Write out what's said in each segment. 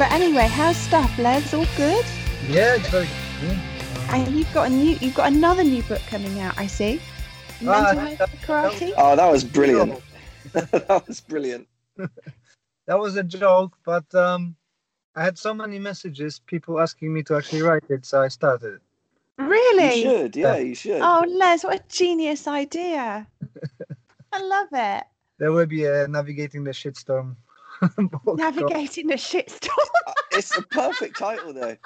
around you. But anyway, how's stuff, Les? All good? Yeah, it's very good. And you've got a new, you've got another new book coming out. I see. Ah, Mental health that- karate. Oh, that was brilliant. that was brilliant. That was a joke, but um, I had so many messages, people asking me to actually write it, so I started. Really? You should, yeah, you should. Oh, Les, what a genius idea! I love it. There will be a navigating the shitstorm. book. Navigating the shitstorm. Uh, it's a perfect title, though.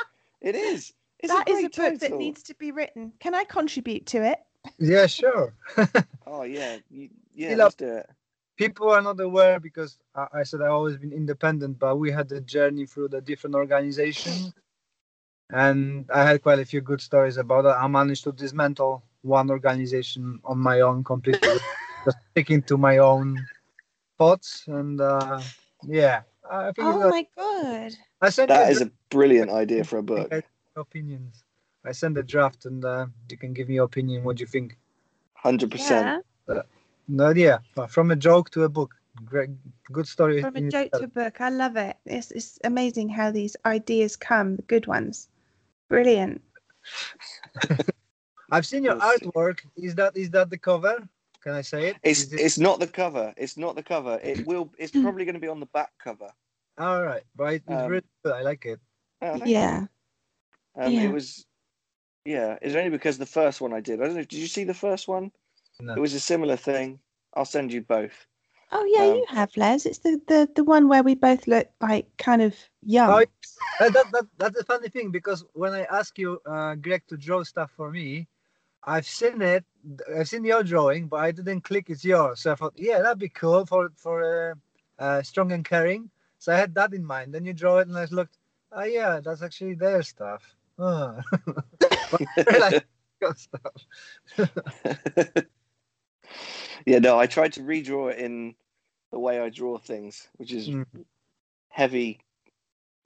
It is. It's That a is a great book that needs to be written. Can I contribute to it? Yeah, sure. Oh yeah, you, yeah. You Let's do it. people are not aware because I, I said I've always been independent, but we had a journey through the different organizations, and I had quite a few good stories about it. I managed to dismantle one organization on my own completely, just sticking to my own thoughts, and uh, yeah, I think Oh that- my god! I sent That you is a brilliant idea for a book. opinions. I send a draft, and uh, you can give me your opinion. What do you think? Hundred percent. Yeah, No idea. From a joke to a book, great, good story. from a in joke to a book. I love it. It's it's amazing how these ideas come, the good ones. Brilliant. I've seen your artwork. Is that is that the cover? Can I say it? It's it- it's not the cover. It's not the cover. It will. It's probably going to be on the back cover. all right, but it's um, really good. I like it. Oh, thank you. Yeah. Um, yeah. It was. Yeah, it's only because the first one I did. I don't know. Did you see the first one? No. It was a similar thing. I'll send you both. Oh yeah, Um, you have, Les. It's the, the the one where we both look like kind of young. Oh, that, that, that's the funny thing because when I ask you, uh, Greg, to draw stuff for me, I've seen it. I've seen your drawing, but I didn't click it's yours. So I thought, yeah, that'd be cool for for uh, uh, strong and caring. So I had that in mind. Then you draw it, and I looked. Oh yeah, that's actually their stuff. Oh. But I realized your stuff. yeah, no, I tried to redraw it in the way I draw things, which is Mm. heavy,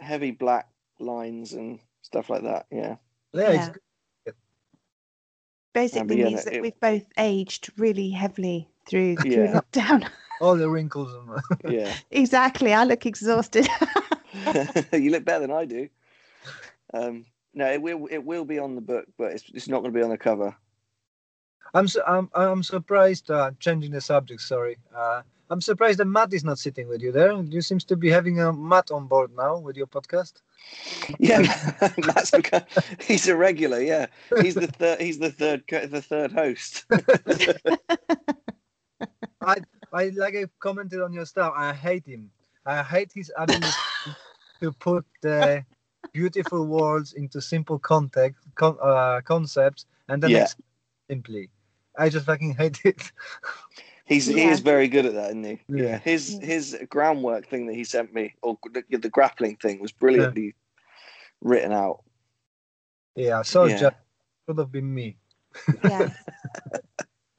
heavy black lines and stuff like that. Yeah, Yeah, Yeah. It's Basically yeah, means that it- we've both aged really heavily through through Yeah. lockdown. all the wrinkles. And, yeah. exactly. I look exhausted. you look better than I do. Um, no, it will it will be on the book, but it's it's not going to be on the cover. I'm su- I'm I'm surprised. Uh, changing the subject. Sorry. Uh, I'm surprised that Matt is not sitting with you there. You seems to be having a Matt on board now with your podcast. Yeah, Matt's become, he's a regular. Yeah, he's the third. He's the third. The third host. I I like I commented on your stuff. I hate him. I hate his ability to put the beautiful words into simple context con- uh, concepts and then Yeah. simply. I just fucking hate it. He's he is very good at that, isn't he? Yeah. Yeah. His his groundwork thing that he sent me, or the, the grappling thing, was brilliantly written out. yeah, so Yeah. just could have been me. yeah.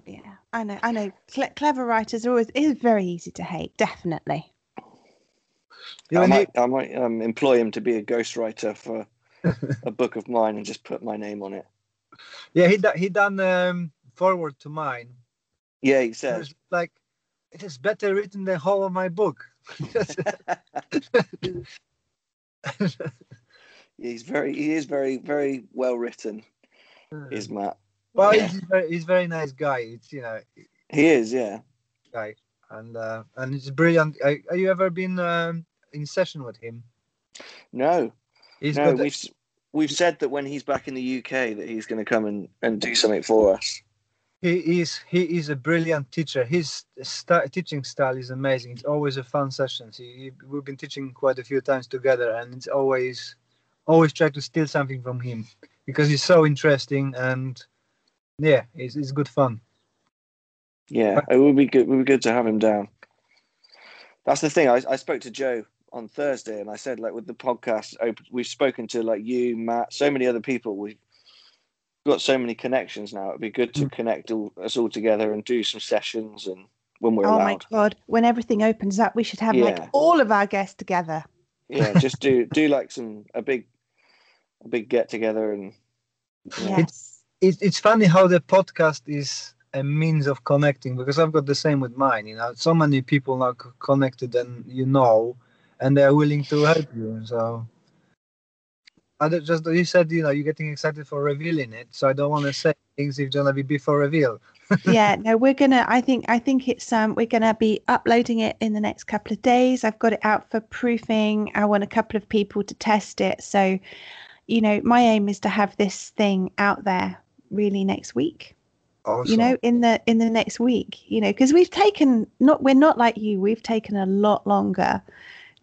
Yeah. I know. I know. Cle- clever writers are always. It is very easy to hate. Definitely. You I and might, I might um, employ him to be a ghostwriter for a book of mine and just put my name on it. Yeah, he do- he done um, forward to mine. Yeah, he says. like it is better written than whole of my book. he's very he is very very well written. Is Matt? well, Yeah. he's very, he's a very nice guy. It's you know He is. Yeah. guy, and uh, and it's brilliant. Are, are you ever been um, in session with him? No, He's no. We've we've said that when he's back in the UK that he's going to come and, and do something for us. He is he is a brilliant teacher. His st- teaching style is amazing. It's always a fun session. He, he- we've been teaching quite a few times together, and it's always always try to steal something from him because he's so interesting and yeah, it's, it's good fun. Yeah, it would be good. It would be good to have him down. That's the thing. I, I spoke to Joe on Thursday, and I said, like, with the podcast, we've spoken to like you, Matt, so many other people. We've got so many connections now. It'd be good to mm. connect all, us all together and do some sessions, and when we're oh my god! When everything opens up, we should have Yeah. like all of our guests together. yeah, just do do like some a big a big get together, and yeah. Yes. It's it's funny how the podcast is a means of connecting because I've got the same with mine. You know, so many people now connected and you know, and they're willing to help you. So I don't- just you said you know you're getting excited for revealing it, so I don't want to say things if gonna be before reveal. yeah no we're gonna i think i think it's um we're gonna be uploading it in the next couple of days. I've got it out for proofing. I want a couple of people to test it. So you know my aim is to have this thing out there really next week. Awesome. you know in the in the next week you know because we've taken not we're not like you. We've taken a lot longer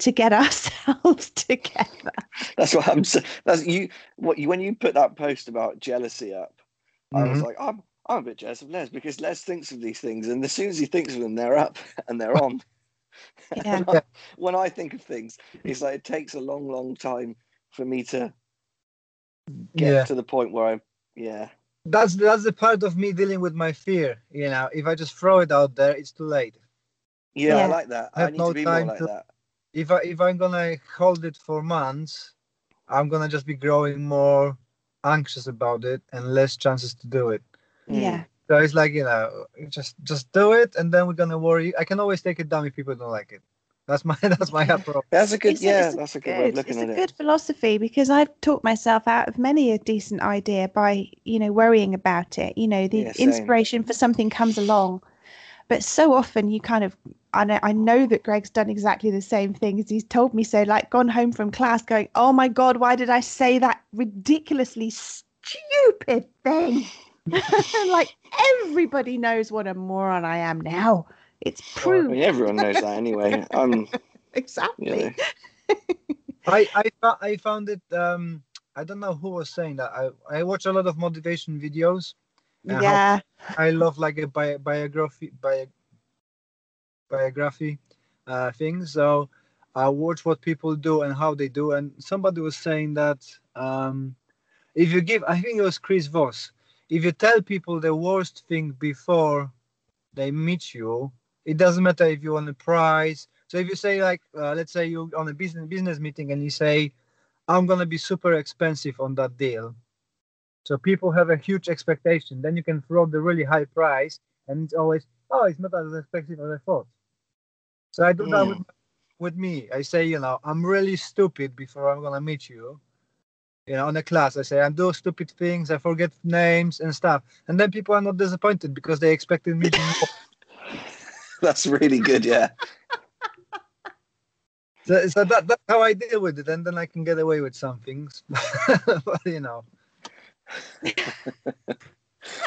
to get ourselves together That's what I'm saying. That's you. What you when you put that post about jealousy up, I was Mhm. like, I'm I'm a bit jealous of Les because Les thinks of these things, and as soon as he thinks of them, they're up and they're on. Yeah. And I- when I think of things, it's like it takes a long, long time for me to get Yeah. to the point where I'm. yeah, that's that's the part of me dealing with my fear. You know, if I just throw it out there, it's too late. yeah, I like that. I I have need no to be more time like to- that. If I if I'm gonna hold it for months, I'm gonna just be growing more anxious about it and less chances to do it. Mm. yeah So it's like you know, just just do it, and then we're gonna worry. I can always take it down if people don't like it. That's my that's my approach. That's a good, It's yeah, it's a that's a good way of looking at it. it's a good philosophy because I've talked myself out of many a decent idea by you know worrying about it. You know, the Yeah, inspiration for something comes along, but so often you kind of I know I know that Greg's done exactly the same thing as he's told me so. Like gone home from class, going, "Oh my god, why did I say that ridiculously stupid thing?" like everybody knows what a moron I am now. It's I mean, everyone knows that anyway. I'm, exactly. you know, I I, I found it. Um, I don't know who was saying that. I I watch a lot of motivation videos. Yeah. I love like a bi- biography bi- biography uh, thing. So I watch what people do and how they do. And somebody was saying that um, if you give, I think it was Chris Voss, if you tell people the worst thing before they meet you, it doesn't matter if you want a prize. So if you say like, uh, let's say you're on a business business meeting and you say, I'm gonna be super expensive on that deal. So people have a huge expectation. Then you can throw the really high price, and it's always, oh, it's not as expensive as I thought. So I do that with, mm. with me. I say, you know, I'm really stupid before I'm gonna meet you. You know, on a class, I say I do stupid things, I forget names and stuff, and then people are not disappointed because they expected me to. that's really good. Yeah. so, so that, that's how I deal with it, and then I can get away with some things. but, you know,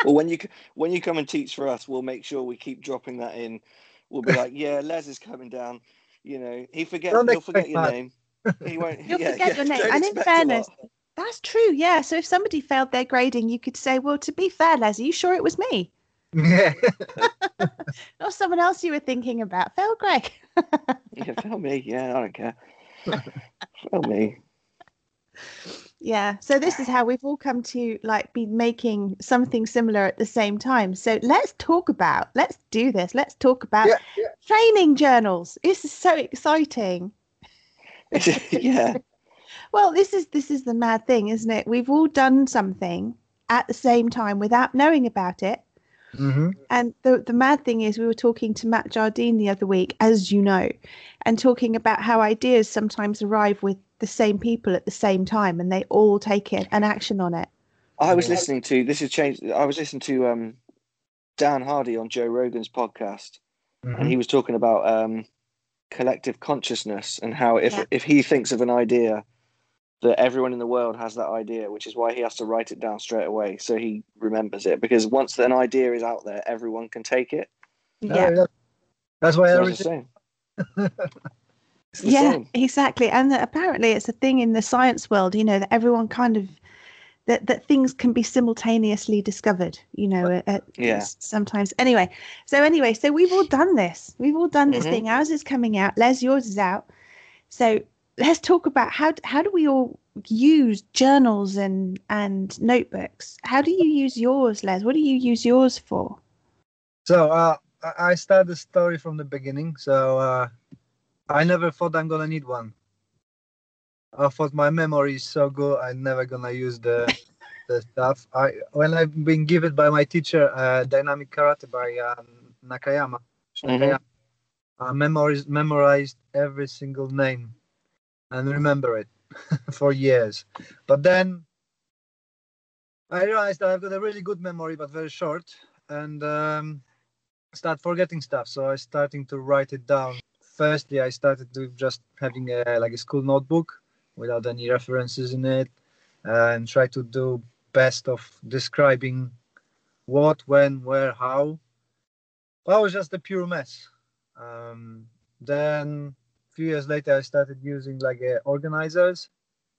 Well, when you when you come and teach for us, we'll make sure we keep dropping that in. We'll be like, yeah, Les is coming down. You know, he forgets. Don't He'll forget your much. name. He won't. You'll yeah, forget yeah, your name. don't And in fairness. That's true. Yeah. So if somebody failed their grading, you could say, well, to be fair, Les, are you sure it was me? yeah. Or someone else you were thinking about? Fail Greg. yeah, tell me. Yeah, I don't care. tell me. Yeah. So this is how we've all come to like be making something similar at the same time. So let's talk about, let's do this. Let's talk about Yeah, yeah. training journals. This is so exciting. yeah, Well, this is this is the mad thing, isn't it? We've all done something at the same time without knowing about it. hmm And the the mad thing is, we were talking to Matt Jardine the other week, as you know, and talking about how ideas sometimes arrive with the same people at the same time, and they all take it an action on it. I was listening to this has changed. I was listening to um, Dan Hardy on Joe Rogan's podcast, Mm-hmm. and he was talking about um, collective consciousness and how if Yeah. if he thinks of an idea, that everyone in the world has that idea, which is why he has to write it down straight away so he remembers it. Because once an idea is out there, everyone can take it. Yeah, that- that's why So it's the everything. same. It's yeah, same. exactly. And that apparently, it's a thing in the science world. You know that everyone kind of that that things can be simultaneously discovered. You know, at, at Yeah. sometimes. Anyway, so anyway, so we've all done this. We've all done this Mhm. thing. Ours is coming out. Les, yours is out. So let's talk about how how do we all use journals and and notebooks? How do you use yours, Les? What do you use yours for? So uh, I- I start the story from the beginning. So uh, I never thought I'm gonna need one. I thought my memory is so good, I'm never gonna use the the stuff. I when I've been given by my teacher, uh, dynamic karate by um, Nakayama. Mhm. I memorized memorized every single name and remember it for years. But then I realized that I've got a really good memory, but very short, and um, start forgetting stuff. So I starting to write it down. Firstly, I started with just having a like a school notebook without any references in it, and try to do best of describing what, when, where, how. That was just a pure mess. Um, then a few years later, I started using like uh, organizers,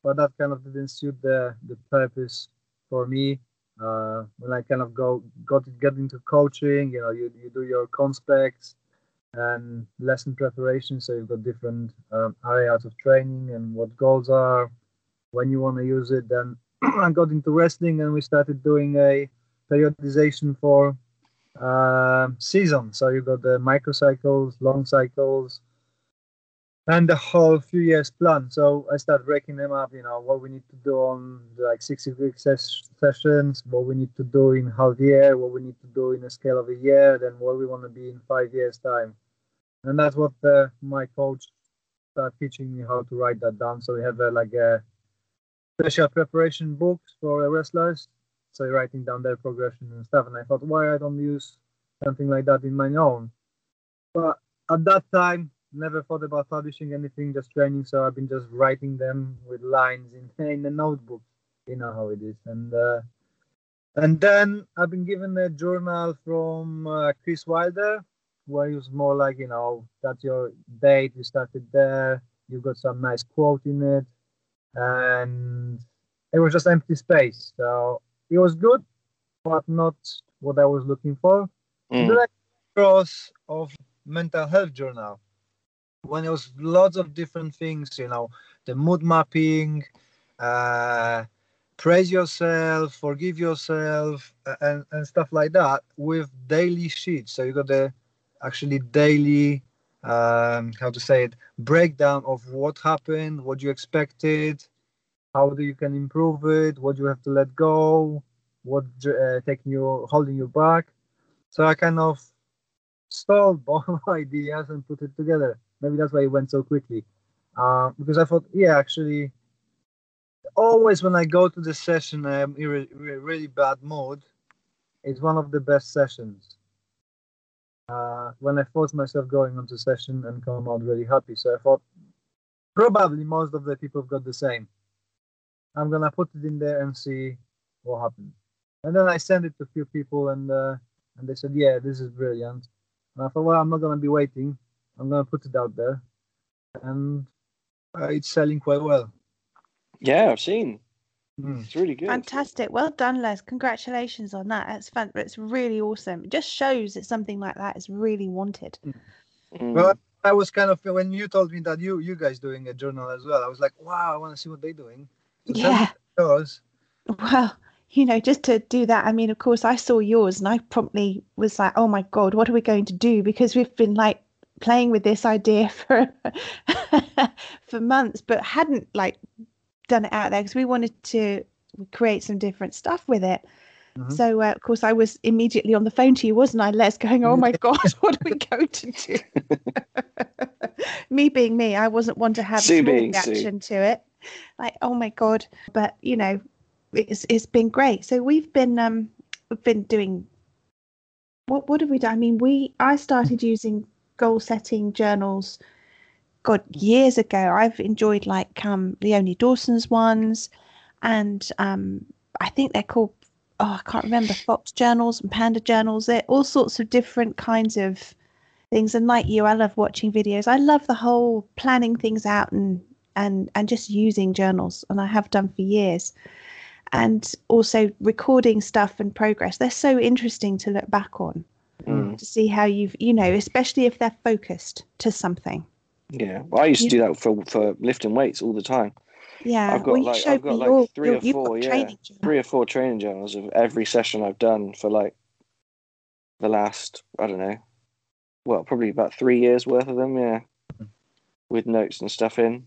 but that kind of didn't suit the the purpose for me. Uh, when I kind of go got get into coaching, you know, you, you do your conspects and lesson preparation, so you've got different um, areas of training and what goals are, when you want to use it. Then I got into wrestling and we started doing a periodization for uh, season. So you've got the microcycles, long cycles, and the whole few years plan. So I start breaking them up. You know what we need to do on like 60 week ses- sessions, what we need to do in half year, what we need to do in a scale of a year, then what we want to be in five years time. And that's what uh, my coach started teaching me how to write that down. So we have uh, like a special preparation books for wrestlers. So writing down their progression and stuff. And I thought, why I don't use something like that in my own? But at that time, never thought about publishing anything, just training. So I've been just writing them with lines in in the notebook. You know how it is. And uh, and then I've been given a journal from uh, Chris Wilder, where it was more like you know that's your date. You started there. You got some nice quote in it, and it was just empty space. So it was good, but not what I was looking for. Mm. Cross of mental health journal when there was lots of different things, you know, the mood mapping, uh, praise yourself, forgive yourself, and, and stuff like that with daily sheets. So you got the actually daily, um, how to say it, breakdown of what happened, what you expected, how do you can improve it, what you have to let go, what uh, taking you holding you back. So I kind of stole both ideas and put it together. Maybe that's why it went so quickly. Uh, because I thought, yeah, actually, always when I go to the session, I'm in a really bad mood. It's one of the best sessions. Uh, when I force myself going onto session and come out really happy. So I thought, probably most of the people have got the same. I'm gonna put it in there and see what happens. And then I sent it to a few people, and uh, and they said, yeah, this is brilliant. And I thought, well, I'm not gonna be waiting. I'm gonna put it out there, and uh, it's selling quite well. Yeah, I've seen. Mm. It's really good. Fantastic. Well done, Les. Congratulations on that. That's fun. It's really awesome. It just shows that something like that is really wanted. Mm. Well, I was kind of when you told me that you you guys doing a journal as well. I was like, wow, I want to see what they're doing. So Yeah. yours. Well, you know, just to do that, I mean, of course, I saw yours and I promptly was like, oh my God, what are we going to do? Because we've been like playing with this idea for for months, but hadn't like done it out there because we wanted to create some different stuff with it. Mhm. So, uh, of course, I was immediately on the phone to you, wasn't I, Les, going, oh my God, what are we going to do? me being me, I wasn't one to have Sue a Sue. reaction to it. Like, oh my God. But, you know, it's it's been great. So we've been um we've been doing what what have we done? I mean, we I started using goal setting journals God years ago. I've enjoyed like um Leonie Dawson's ones and um I think they're called oh I can't remember Fox journals and Panda journals. They're all sorts of different kinds of things. And like you, I love watching videos. I love the whole planning things out and and and just using journals and I have done for years and also recording stuff and progress. They're so interesting to look back on Mm. to see how you've, you know, especially if they're focused to something. Yeah, well, I used to do that for for lifting weights all the time. Yeah, I've got well, you like- showed I've got me like your, three your- or you've four, got yeah. training. Three or four training journals of every session I've done for like the last I don't know, well, probably about three years worth of them. Yeah, with notes and stuff in.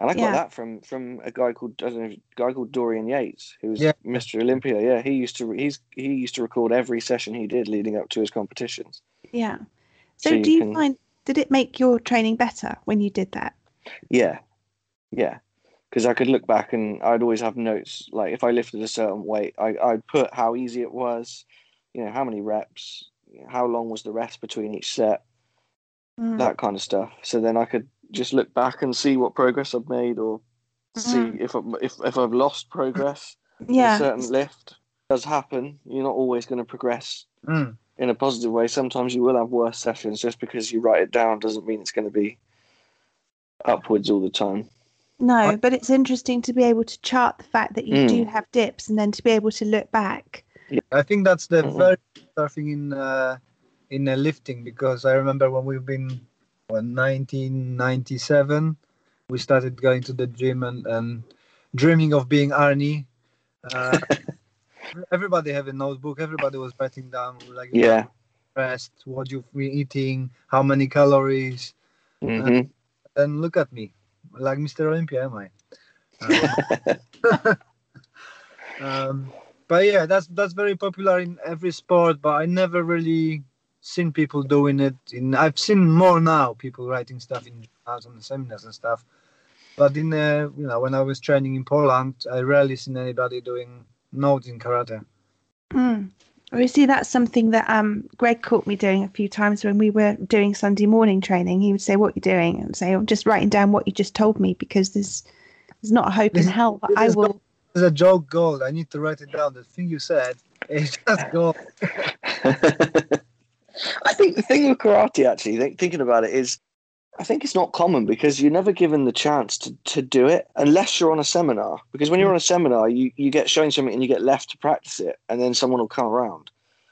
And I got Yeah. that from from a guy called I don't know, a guy called Dorian Yates, who was Yeah. Mr. Olympia. Yeah, he used to he's he used to record every session he did leading up to his competitions. Yeah. So, So you do you can- find Did it make your training better when you did that? Yeah, yeah. Because I could look back and I'd always have notes. Like if I lifted a certain weight, I, I'd put how easy it was, you know, how many reps, how long was the rest between each set, Mm. that kind of stuff. So then I could just look back and see what progress I've made or see Mm. if, I, if if I've lost progress. in a Yeah. certain lift It does happen. You're not always going to progress Mm. in a positive way. Sometimes you will have worse sessions. Just because you write it down doesn't mean it's going to be upwards all the time. No, but it's interesting to be able to chart the fact that you Mm. do have dips and then to be able to look back. I think that's the Mhm. very tough thing in uh, in uh, lifting because I remember when we've been when 1997 we started going to the gym and, and dreaming of being Arnie. Uh, everybody had a notebook. Everybody was writing down like Yeah. rest, what you've been eating, how many calories. hmm And look at me, like Mr. Olympia, am I? Um, um, but yeah, that's that's very popular in every sport. But I never really seen people doing it. In I've seen more now people writing stuff in journals and seminars and stuff. But in uh, you know when I was training in Poland, I rarely seen anybody doing notes in karate. Mm. Well, you see, that's something that um, Greg caught me doing a few times when we were doing Sunday morning training. He would say, "What you doing?" and say, "I'm just writing down what you just told me because there's there's not a hope in This- hell, but this I will." It's a joke gold. I need to write it down. The thing you said is just gold. I think the thing with karate, actually, think, thinking about it, is I think it's not common because you're never given the chance to, to do it unless you're on a seminar. Because when you're on a seminar, you, you get shown something and you get left to practice it, and then someone will come around.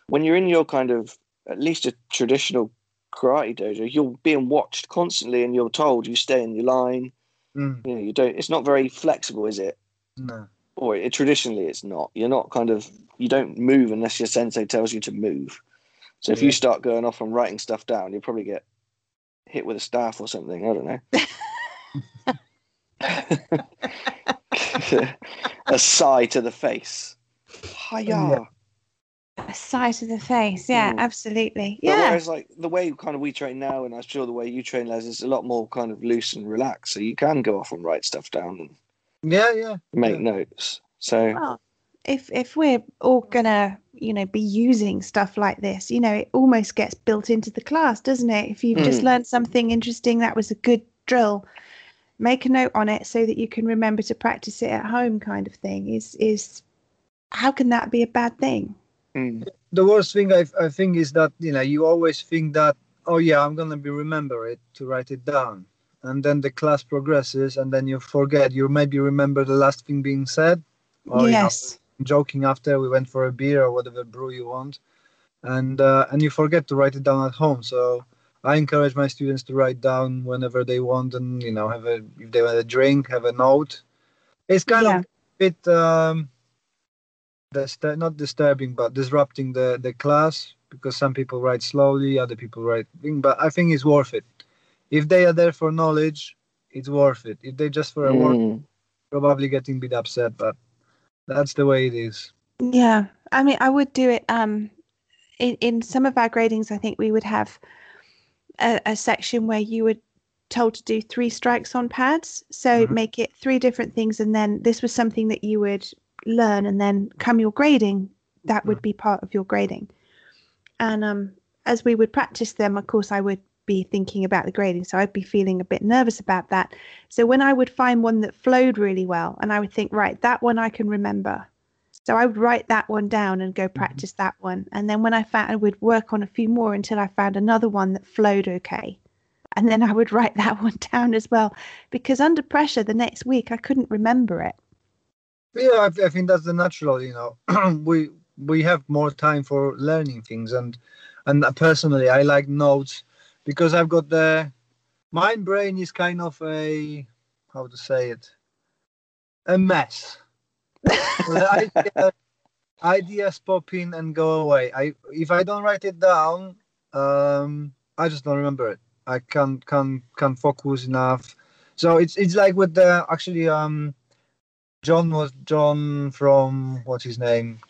When you're in your kind of, at least a traditional karate dojo, you're being watched constantly and you're told you stay in your line. Mm, You know, you don't, it's not very flexible, is it? no. or it, traditionally it's not. You're not kind of you don't move unless your sensei tells you to move. So if you start going off and writing stuff down, you'll probably get hit with a staff or something. I don't know. a sigh to the face. Hiya. A sight of the face, yeah, Mm. absolutely, But yeah. whereas like the way kind of we train now, and I'm sure the way you train, Les, is a lot more kind of loose and relaxed. So you can go off and write stuff down and Yeah, yeah. make Yeah. notes. So Well, if if we're all gonna, you know, be using stuff like this, you know, it almost gets built into the class, doesn't it? If you've just Mm. learned something interesting, that was a good drill. Make a note on it so that you can remember to practice it at home, kind of thing. Is is how can that be a bad thing? mm, the worst thing I, I think is that you know you always think that oh yeah I'm gonna be remember it to write it down and then the class progresses and then you forget you maybe remember the last thing being said or you know, yes. Joking after we went for a beer or whatever brew you want. And uh, and you forget to write it down at home. So I encourage my students to write down whenever they want and you know have a if they want a drink have a note. It's kind Yeah. of a bit um distur- not disturbing but disrupting the the class because some people write slowly other people write but i think it's worth it. If they are there for knowledge it's worth it. If they just for a work mm, probably getting a bit upset but that's the way it is Yeah, I mean, I would do it. Um, in in some of our gradings, I think we would have a, a section where you were told to do three strikes on pads. So Mhm. make it three different things, and then this was something that you would learn, and then come your grading, that would be part of your grading. And um, as we would practice them, of course, I would be thinking about the grading, so I'd be feeling a bit nervous about that. So when I would find one that flowed really well, and I would think, right, that one I can remember. So I would write that one down and go mm-hmm. practice that one. And then when I found I would work on a few more until I found another one that flowed okay. And then I would write that one down as well. Because under pressure the next week I couldn't remember it. yeah i, I think that's the natural you know we we have more time for learning things and and personally i like notes because i've got the my brain is kind of a how to say it? A mess. Idea- ideas pop in and go away. I if i don't write it down um i just don't remember it. I can't can't can't focus enough. So it's it's like with the actually um john was john from what's his name?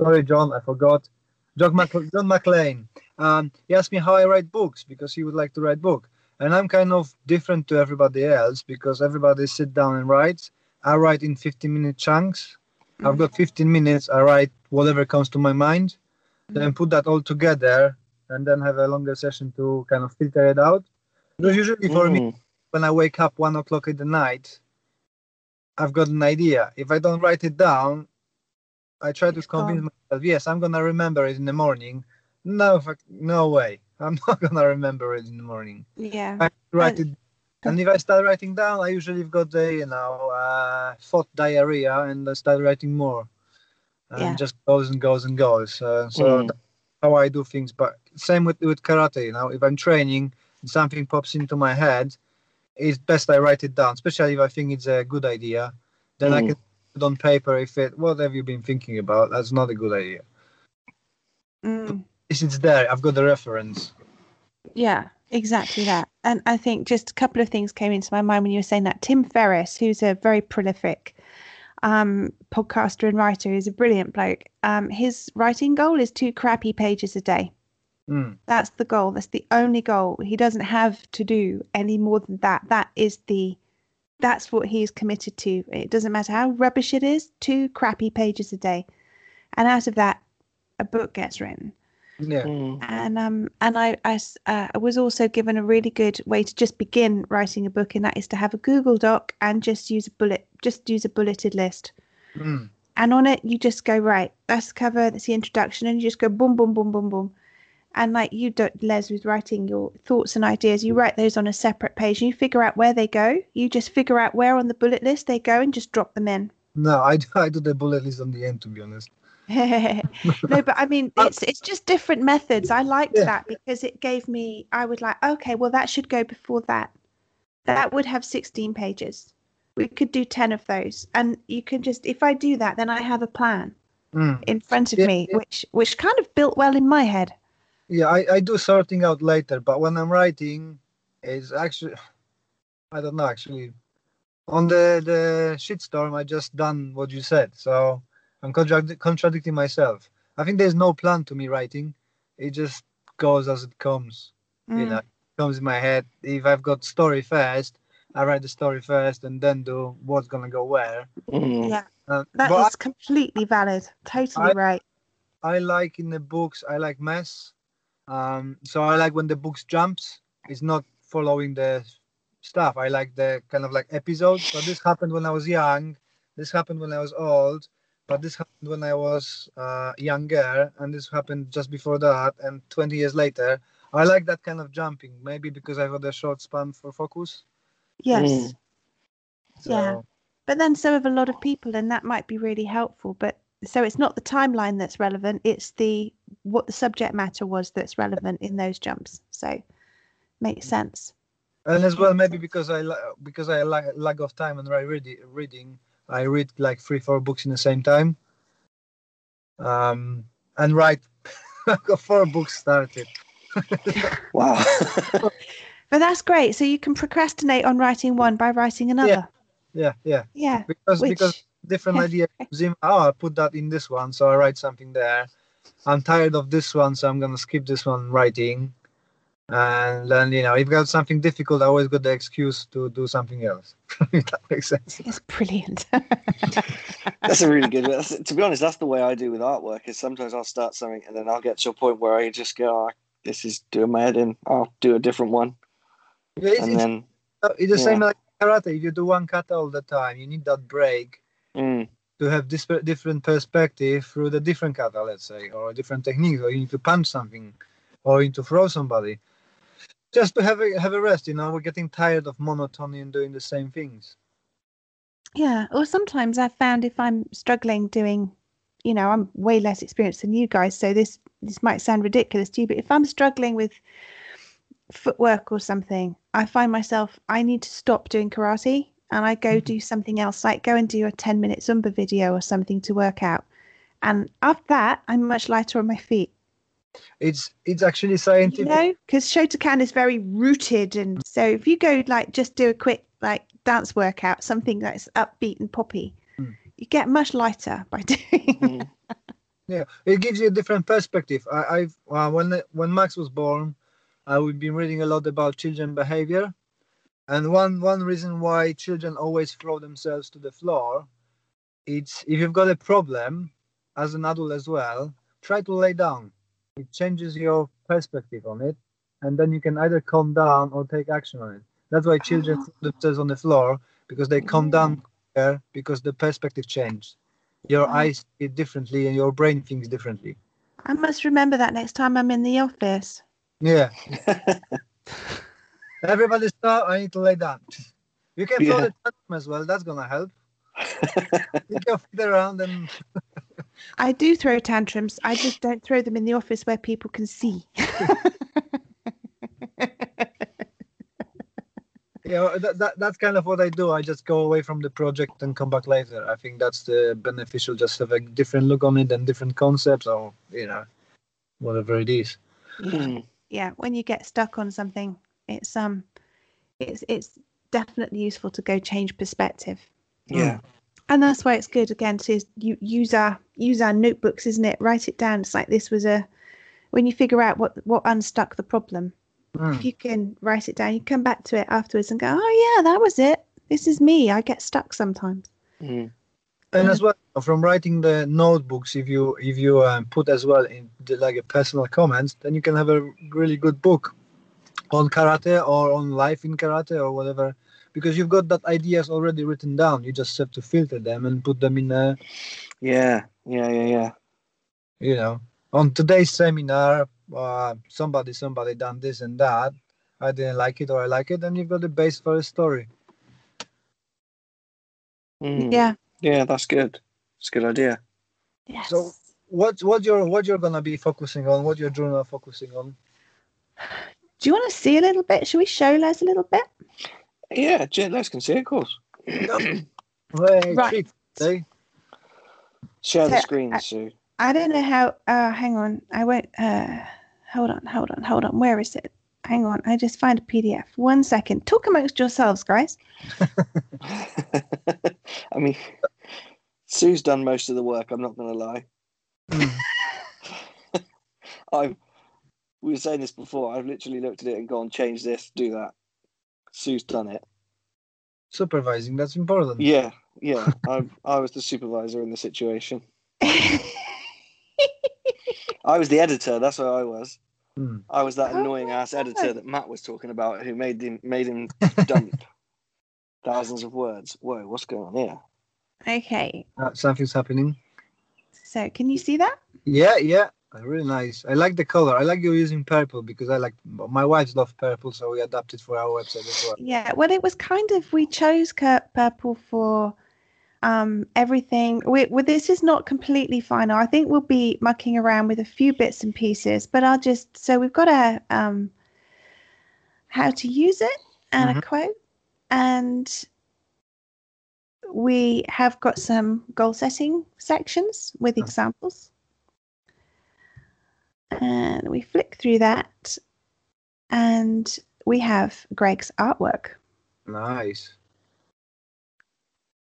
Sorry john i forgot. John, Mc, john mcclane um, he asked me how I write books because he would like to write book, and I'm kind of different to everybody else because everybody sit down and writes. I write in 15 minute chunks. I've got 15 minutes. I write whatever comes to my mind, then put that all together, and then have a longer session to kind of filter it out. Because usually for me, Mm. when I wake up one o'clock in the night, I've got an idea. If I don't write it down, I try to It's convince gone. myself, yes, I'm gonna remember it in the morning. No, fuck, no way. I'm not gonna remember it in the morning. Yeah. I write And- it, and if I start writing down, I usually have got the you know uh, thought diarrhea, and I start writing more, and Yeah. just goes and goes and goes. Uh, so Mm. that's how I do things. But same with with karate. You know, if I'm training something pops into my head, it's best I write it down, especially if I think it's a good idea. Then I Mm. can put on paper if it. What have you been thinking about? That's not a good idea. Mm. If it's there, I've got the reference. Yeah, exactly that. And I think just a couple of things came into my mind when you were saying that. Tim Ferriss, who's a very prolific um, podcaster and writer, is a brilliant bloke. Um, his writing goal is two crappy pages a day. Mm. That's the goal. That's the only goal. He doesn't have to do any more than that. That is the that's what he's committed to. It doesn't matter how rubbish it is, two crappy pages a day. And out of that, a book gets written Yeah. Mm. and um and I I s- uh, I was also given a really good way to just begin writing a book, and that is to have a Google Doc and just use a bullet, just use a bulleted list, Mm. and on it you just go right. That's the cover. That's the introduction, and you just go boom, boom, boom, boom, boom, and like you do, Les, with writing your thoughts and ideas, you write those on a separate page, and you figure out where they go. You just figure out where on the bullet list they go, and just drop them in. No, I I do the bullet list on the end, to be honest. No, but I mean, it's it's just different methods. I liked Yeah. that because it gave me. I would like, okay, well, that should go before that. That would have sixteen pages. We could do ten of those, and you can just. If I do that, then I have a plan Mm. in front of Yeah, me, yeah. which which kind of built well in my head. Yeah, I, I do sorting out later, but when I'm writing, it's actually I don't know actually. On the the shitstorm, I just done what you said, so I'm contradic- contradicting myself. I think there's no plan to me writing; it just goes as it comes. You Mm. know, it comes in my head. If I've got story first, I write the story first, and then do what's gonna go where. Mm. Yeah, Uh, that but I- completely valid. Totally I- right. I like in the books, I like mess. Um, so I like when the books jumps. It's not following the stuff. I like the kind of like episodes. So this happened when I was young. This happened when I was old. But this happened when I was uh, younger, and this happened just before that, and 20 years later. I like that kind of jumping. Maybe because I've got a short span for focus. Yes. Mm. So, Yeah. But then so have a lot of people, and that might be really helpful. But so it's not the timeline that's relevant; it's the what the subject matter was that's relevant in those jumps. So makes sense. and as well maybe because I li- because I like lack of time and I read reading, I read like three four books in the same time. Um, and write. I've four books started. Wow. But that's great. So you can procrastinate on writing one by writing another. Yeah, yeah. Yeah. Because Which because different idea. Zim, oh, I put that in this one, so I write something there. I'm tired of this one, so I'm gonna skip this one writing. And then you know, if I got something difficult, I always got the excuse to do something else. if that makes sense. it's brilliant. that's a really good. That's, to be honest, that's the way I do with artwork. Is sometimes I'll start something and then I'll get to a point where I just go, oh, "This is doing my head in." I'll do a different one, Yeah, it's, and it's, then it's the same yeah. like karate. If you do one kata all the time, you need that break mm, to have this different perspective through the different kata, let's say, or different techniques, or you need to punch something, or you need to throw somebody, just to have a have a rest. You know, we're getting tired of monotony and doing the same things. yeah. Or sometimes I've found if I'm struggling doing, you know, I'm way less experienced than you guys, so this this might sound ridiculous to you, but if I'm struggling with footwork or something, I find myself I need to stop doing karate and I go Mhm. do something else, like go and do a 10 minute Zumba video or something to work out. And after that, I'm much lighter on my feet. It's it's actually You scientific. know, because Shotokan is very rooted. And so if you go like just do a quick like dance workout, something that's upbeat and poppy, Mm. you get much lighter by doing mm. Yeah, it gives you a different perspective. I, I've uh, when when Max was born, uh, we've been reading a lot about children behavior, and one one reason why children always throw themselves to the floor, it's if you've got a problem, as an adult as well, try to lay down. It changes your perspective on it, and then you can either calm down or take action on it. That's why children ah. Oh. throw themselves on the floor because they calm down quicker because the perspective changed. Your Oh. eyes see it differently and your brain thinks differently. I must remember that next time I'm in the office. Yeah. Everybody stop. I need to lay down. You can throw Yeah. the tantrum as well. That's gonna help. Kick your feet around and I do throw tantrums. I just don't throw them in the office where people can see. you know that, that that's kind of what I do. I just go away from the project and come back later. I think that's the beneficial. Just have a different look on it and different concepts, or you know, whatever it is. Mm. yeah, when you get stuck on something, it's um, it's it's definitely useful to go change perspective. Yeah. and that's why it's good again to you use our use our notebooks isn't it write it down it's like this was a when you figure out what what unstuck the problem Mm. if you can write it down you come back to it afterwards and go oh yeah that was it this is me i get stuck sometimes Mm. And as well, from writing the notebooks, if you if you um, put as well in the, like a personal comments, then you can have a really good book on karate or on life in karate or whatever, because you've got that ideas already written down. You just have to filter them and put them in a Yeah. Yeah. Yeah. Yeah. you know on today's seminar uh, somebody somebody done this and that i didn't like it or i like it and you've got the base for a story Mm. yeah Yeah. That's good. It's a good idea. yes So- what what you're what you're gonna be focusing on what your journal focusing on do you want to see a little bit should we show les a little bit Yeah. Jen, Les can see, of course. Hey, Right. treat, eh? Share the So, screen, I- Sue. i don't know how uh hang on i won't uh hold on hold on hold on where is it hang on i just find a pdf one second talk amongst yourselves guys I mean, Sue's done most of the work. I'm not going to lie. I've we were saying this before. I've literally looked at it and gone, change this, do that. Sue's done it. supervising that's important Yeah, yeah. I I was the supervisor in the situation. I was the editor. That's what I was. Hmm. I was that Oh annoying my ass editor that Matt was talking about, who made him made him dump thousands of words. Whoa, what's going on here? okay Uh, something's happening so can you see that yeah yeah really nice i like the color i like you using purple because i like my wife loves purple so we adapted for our website as well Yeah, well, it was kind of we chose Purple for um, everything. We, well, this is not completely final. I think we'll be mucking around with a few bits and pieces, but I'll just so we've got a um, how to use it and a quote, and we have got some goal setting sections with Oh. examples, and we flick through that, and we have Greg's artwork. nice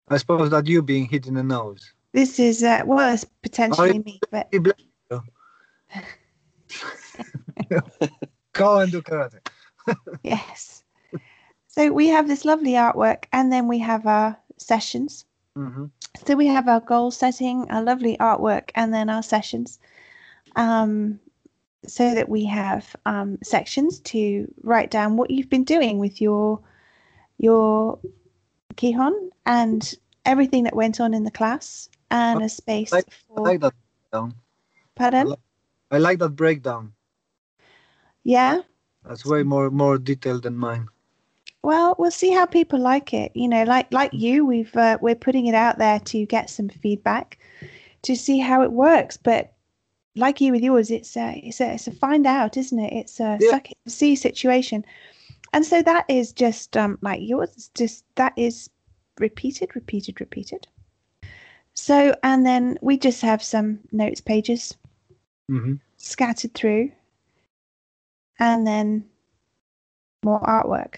i suppose that you being hit in the nose This is uh, well, it's potentially me, but go and do karate yes. So we have this lovely artwork, and then we have our sessions. hmm So we have our goal setting, our lovely artwork, and then our sessions. Um, so that we have um, sections to write down what you've been doing with your your kihon and everything that went on in the class, and a space Like- i for like that down pardon. like- i like that breakdown Yeah. that's way more more detailed than mine Well, we'll see how people like it. You know, like like you, we've uh, we're putting it out there to get some feedback, to see how it works. But like you with yours, it's a it's a it's a find out, isn't it? It's a Yeah. suck it see situation, and so that is just um like yours. It's just that is repeated, repeated, repeated. So and then we just have some notes pages hmm scattered through, and then more artwork.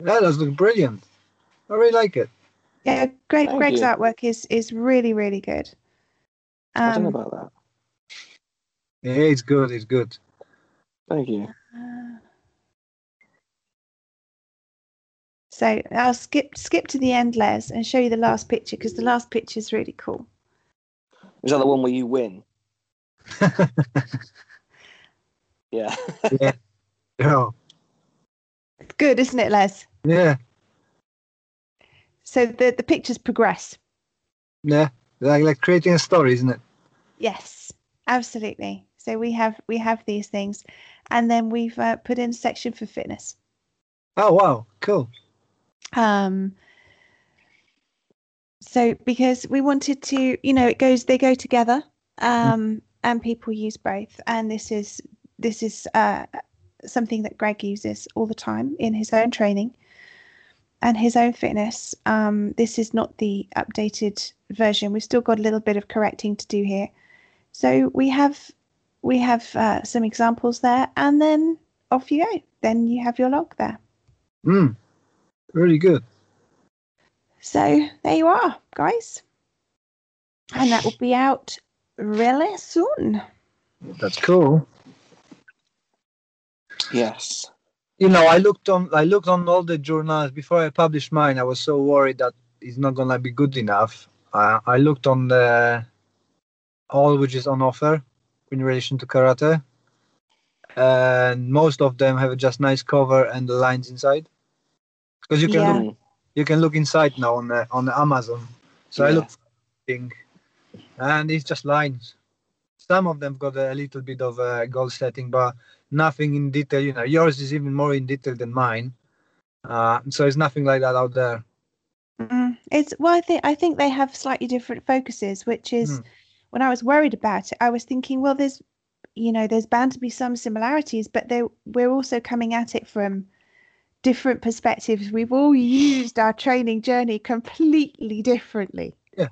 that does look brilliant i really like it Yeah, Greg, Thank Greg's you. artwork is is really really good. I don't know Um, about that. Yeah, it's good. It's good. Thank you. so I'll skip skip to the end, Les, and show you the last picture because the last picture is really cool. Is that the one where you win? Yeah. Yeah. It's oh. good, isn't it, Les? Yeah. So the the pictures progress. Yeah. Like like creating a story, isn't it? Yes, absolutely. So we have we have these things, and then we've uh, put in a section for fitness. Oh wow, cool. Um, so because we wanted to, you know, it goes they go together, um, and people use both, and this is this is uh, something that Greg uses all the time in his own training and his own fitness. Um, this is not the updated version. We've still got a little bit of correcting to do here. So we have we have uh, some examples there, and then off you go. Then you have your log there. Mm. Really good. So there you are, guys. And that will be out really soon. That's cool. Yes. You know, I looked on I looked on all the journals before I published mine. I was so worried that it's not gonna be good enough. Uh, I looked on the all which is on offer in relation to karate, and most of them have just nice cover and the lines inside. Because you can Yeah. look, you can look inside now on the, on the Amazon. So I Yeah. look thing, and it's just lines. Some of them got a little bit of a goal setting, but nothing in detail. You know, yours is even more in detail than mine. Uh, so it's nothing like that out there. Mm, it's well, I think I think they have slightly different focuses, which is Mm. When I was worried about it, I was thinking, well, there's you know, there's bound to be some similarities, but they we're also coming at it from different perspectives. We've all used our training journey completely differently. Yeah.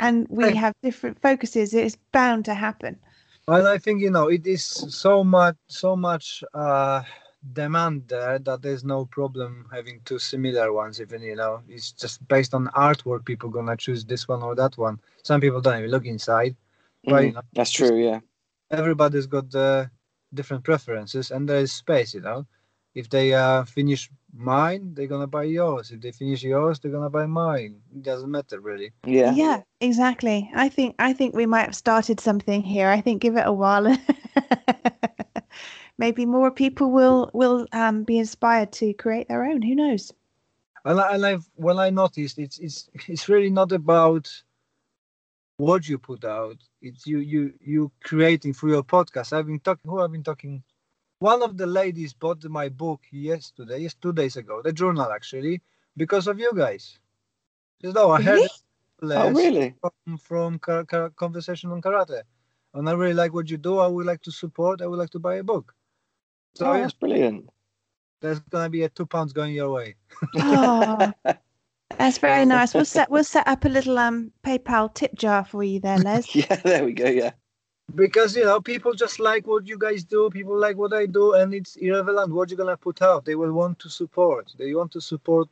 And we have different focuses. It's bound to happen. And I think you know it is so much, so much uh, demand there that there's no problem having two similar ones. Even you know, it's just based on artwork. People gonna choose this one or that one. Some people don't even look inside. But you Mhm. know, That's true. Yeah. everybody's got uh, different preferences, and there is space. You know, if they uh, finish mine, they're gonna buy yours. If they finish yours, they're gonna buy mine. It doesn't matter really. Yeah. yeah exactly i think i think we might have started something here i think give it a while maybe more people will will um, be inspired to create their own who knows and, I, and I've well I noticed it's it's it's really not about what you put out. It's you you you creating through your podcast. I've been talking who I've been talking. One of the ladies bought my book yesterday, yes, two days ago, the journal actually, because of you guys. You know, I heard Really? Oh, really? from, from Ka- Ka- conversation on karate, and I really like what you do. I would like to support. I would like to buy a book. So Oh, that's brilliant. there's gonna be a two pounds going your way. oh that's very nice we'll set we'll set up a little um paypal tip jar for you there les yeah. There we go. Yeah. because you know people just like what you guys do people like what i do and it's irrelevant what you're gonna put out they will want to support they want to support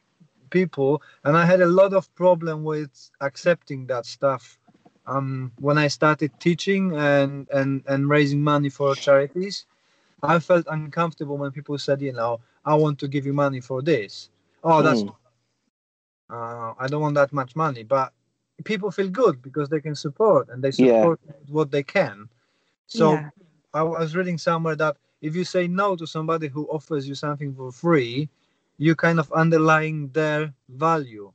people and i had a lot of problem with accepting that stuff um when i started teaching and and and raising money for charities i felt uncomfortable when people said you know i want to give you money for this oh that's Mm. uh, I don't want that much money, but people feel good because they can support and they Yeah. support what they can. So Yeah. I was reading somewhere that if you say no to somebody who offers you something for free, you kind of underlying their value.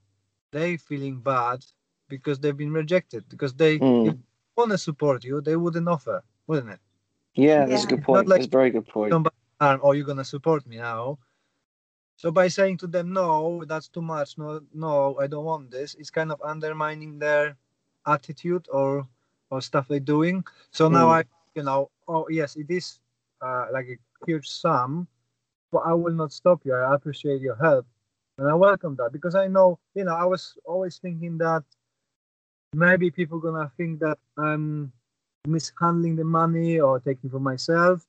They feeling bad because they've been rejected because they Mm. they want to support you, they wouldn't offer, wouldn't it? Yeah. That's a Yeah. good Not point. like that's a very good point. some- arm, oh, you're gonna support me now. So by saying to them, no, that's too much. No, no, I don't want this. It's kind of undermining their attitude or or stuff they're doing. So now Mm. I, you know, oh yes, it is uh, like a huge sum, but I will not stop you. I appreciate your help, and I welcome that because I know, you know, I was always thinking that maybe people gonna think that I'm mishandling the money or taking for myself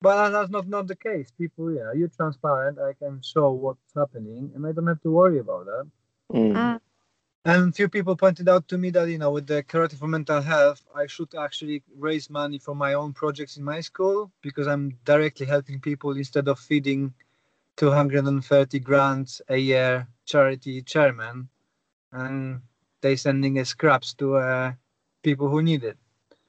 but that's not not the case. People, yeah, you're transparent. I can show what's happening, and I don't have to worry about that. Mm. Mm. And few people pointed out to me that you know, with the karate for mental health, I should actually raise money for my own projects in my school because I'm directly helping people instead of feeding 230 grand a year charity chairman, and they sending us scraps to uh, people who need it.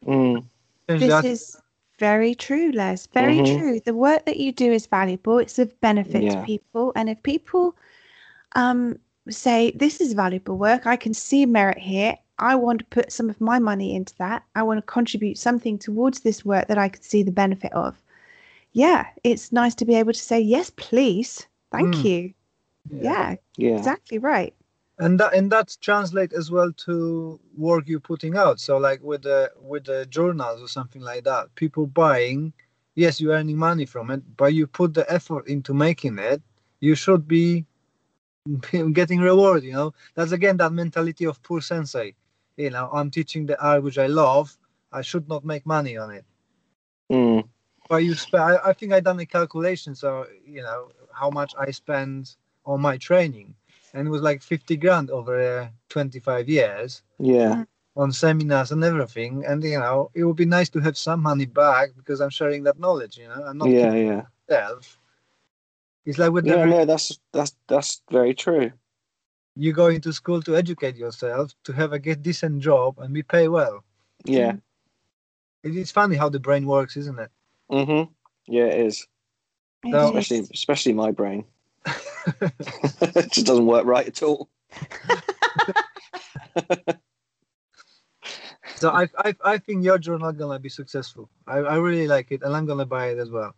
Mm. This that- is very true, Les. Very Mhm. true. The work that you do is valuable. It's of benefit Yeah. to people. And if people um, say, this is valuable work, I can see merit here. I want to put some of my money into that. I want to contribute something towards this work that I could see the benefit of. Yeah, it's nice to be able to say, yes, please. Thank Mm. you. Yeah, Yeah. exactly right. And that and that translate as well to work you're putting out. So like with the with the journals or something like that people buying yes you're earning money from it but you put the effort into making it you should be getting reward you know? That's again that mentality of poor sensei. You know i'm teaching the art which i love i should not make money on it. Mm. but you spend I, I think i done a calculation so you know how much i spend on my training and it was like 50 grand over uh, 25 years Yeah. on seminars and everything and you know it would be nice to have some money back because i'm sharing that knowledge you know i'm not Yeah. keeping Yeah. it myself it's like with Yeah. every, No, that's that's that's very true. you go into school to educate yourself to have a get decent job and be pay well Yeah. it is funny how the brain works isn't it mm-hmm Yeah, it is. It No. is. Especially especially my brain. It just doesn't work right at all. so I, I i think your journal gonna be successful i, I really like it and i'm gonna buy it as well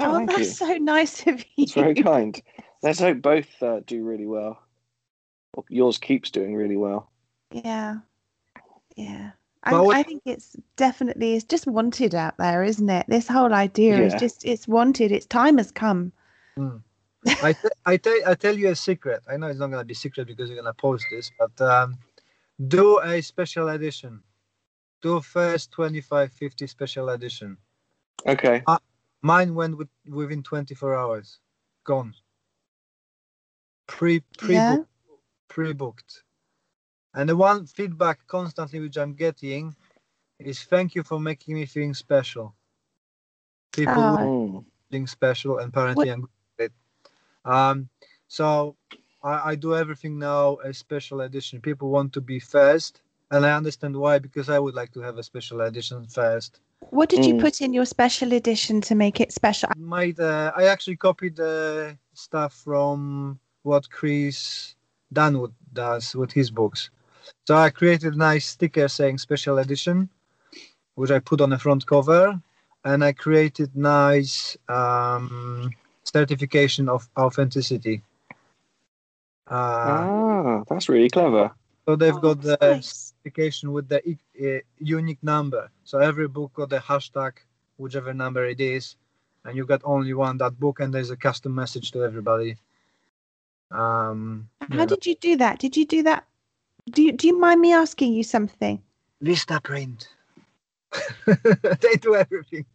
Oh, Oh, that's you. so nice of you. It's very kind. Let's hope both uh, do really well. Or yours keeps doing really well. Yeah. Yeah. I, what- I think it's definitely it's just wanted out there, isn't it? This whole idea is just it's wanted. Its time has come. I, t- I, tell, I tell you a secret. I know it's not going to be secret because you're going to post this, but um, do a special edition. Do first 25, 50 special edition. Okay. Mine went with, within 24 hours. Gone. Pre pre Yeah. pre booked. And the one feedback constantly which I'm getting is thank you for making me feeling special. People Oh. Feeling special and apparently I'm good at it. Um, so I, I do everything now a special edition. People want to be first, and I understand why because I would like to have a special edition first. What did you Mm. put in your special edition to make it special? Made uh, I actually copied the stuff from what Chris Denwood does with his books. So I created a nice sticker saying special edition, which I put on the front cover, and I created nice um, certification of authenticity. Uh, Ah, that's really clever. so they've Oh, got the nice. certification with the uh, unique number. So every book got the hashtag, whichever number it is, and you got only one that book, and there's a custom message to everybody. Um, How yeah. did you do that? Did you do that? Do you, do you mind me asking you something? Vistaprint. they do everything.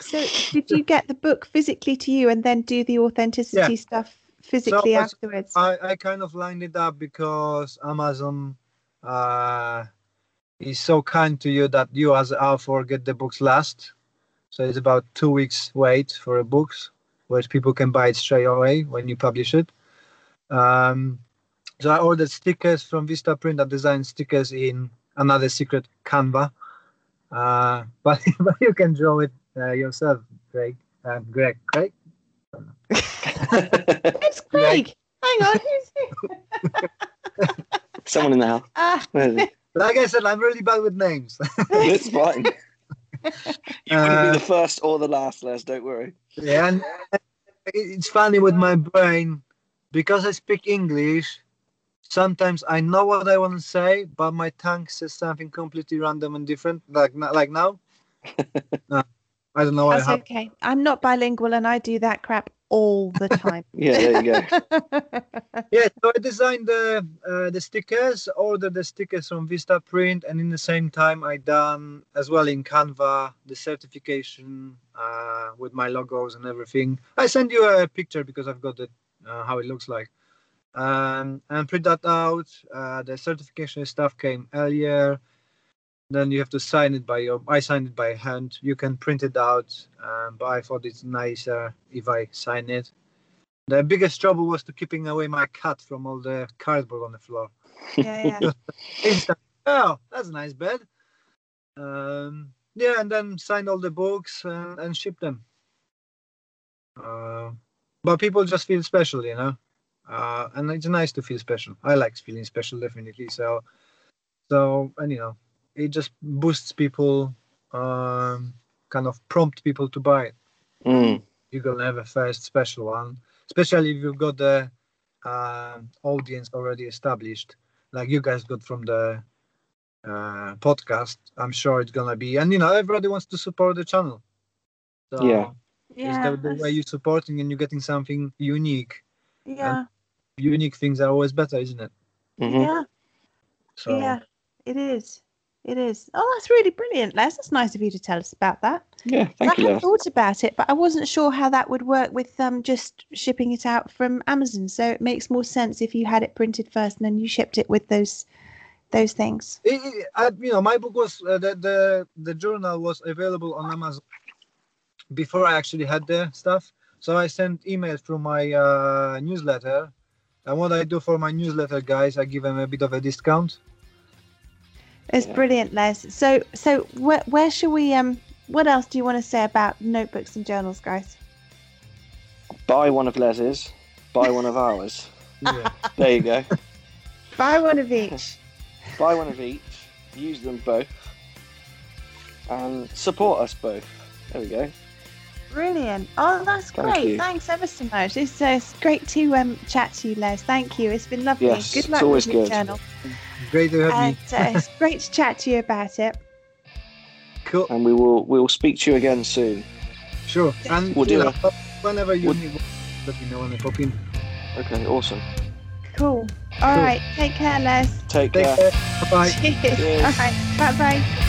So did you get the book physically to you and then do the authenticity stuff physically it's- afterwards? I, I kind of lined it up because Amazon uh, is so kind to you that you as an author get the books last. So it's about two weeks wait for a books, whereas people can buy it straight away when you publish it. Um, so I ordered stickers from Vistaprint. I design stickers in another secret Canva, uh, but, but you can draw it uh, yourself, Greg. Uh, Greg, Greg. It's Greg. Hang on. Who's Someone in the house. Ah, Where is he? Like I said, I'm really bad with names. it's fine. You wouldn't Uh, be the first or the last, Les. Don't worry. Yeah, and it's funny with my brain because I speak English. Sometimes I know what I want to say, but my tongue says something completely random and different. Like like now, Uh, I don't know why. that's hap- okay. I'm not bilingual and I do that crap all the time. Yeah, there you go. Yeah, so I designed the uh, the stickers, ordered the stickers from Vistaprint, and in the same time I done as well in Canva the certification uh, with my logos and everything. I send you a picture because I've got it uh, how it looks like. um, and print that out. Uh, the certification stuff came earlier. Then you have to sign it by your. I signed it by hand. You can print it out, um, but I thought it's nicer if I sign it. The biggest trouble was to keeping away my cat from all the cardboard on the floor. Yeah, yeah. Oh, that's a nice bed. Um, yeah, and then sign all the books and, and ship them. Uh, but people just feel special, you know. Uh, and it's nice to feel special. I like feeling special, definitely. So, so and you know, it just boosts people, um, kind of prompt people to buy it. Mm. You're gonna have a first special one, especially if you've got the uh, audience already established, like you guys got from the uh, podcast. I'm sure it's gonna be, and you know, everybody wants to support the channel. So Yeah. yeah, it's the, the way you're supporting and you're getting something unique. yeah, Unique things are always better, isn't it? hmm yeah, So yeah. It is. It is. Oh, that's really brilliant, Les. That's nice of you to tell us about that. Yeah, thank I you, had Les. thought about it, but I wasn't sure how that would work with um just shipping it out from Amazon. So it makes more sense if you had it printed first and then you shipped it with those those things. it, it, I, you know, my book was uh, the, the the journal was available on Amazon before I actually had the stuff. So I sent emails through my uh, newsletter, and what I do for my newsletter guys, I give them a bit of a discount. It's Yeah. brilliant, Les. So so where where shall we um what else do you want to say about notebooks and journals, guys? Buy one of Les's, buy one of ours. Yeah. There you go. Buy one of each. Buy one of each, use them both, and support us both. There we go. Brilliant. Oh, that's Thank great. you. Thanks ever so much. It's, uh, it's great to um, chat to you, Les. Thank you. It's been lovely. Yes, good it's luck always with your good. journal. Great to have And me. uh, it's great to chat to you about it. Cool. And we will we will speak to you again soon. Sure. And We'll do you it. whenever you We'll- need, let me know when I pop in. Okay, awesome. Cool. All Cool. right. Take care, Les. Take Take care. care. Bye bye. Cheers. Cheers. All right. Bye bye.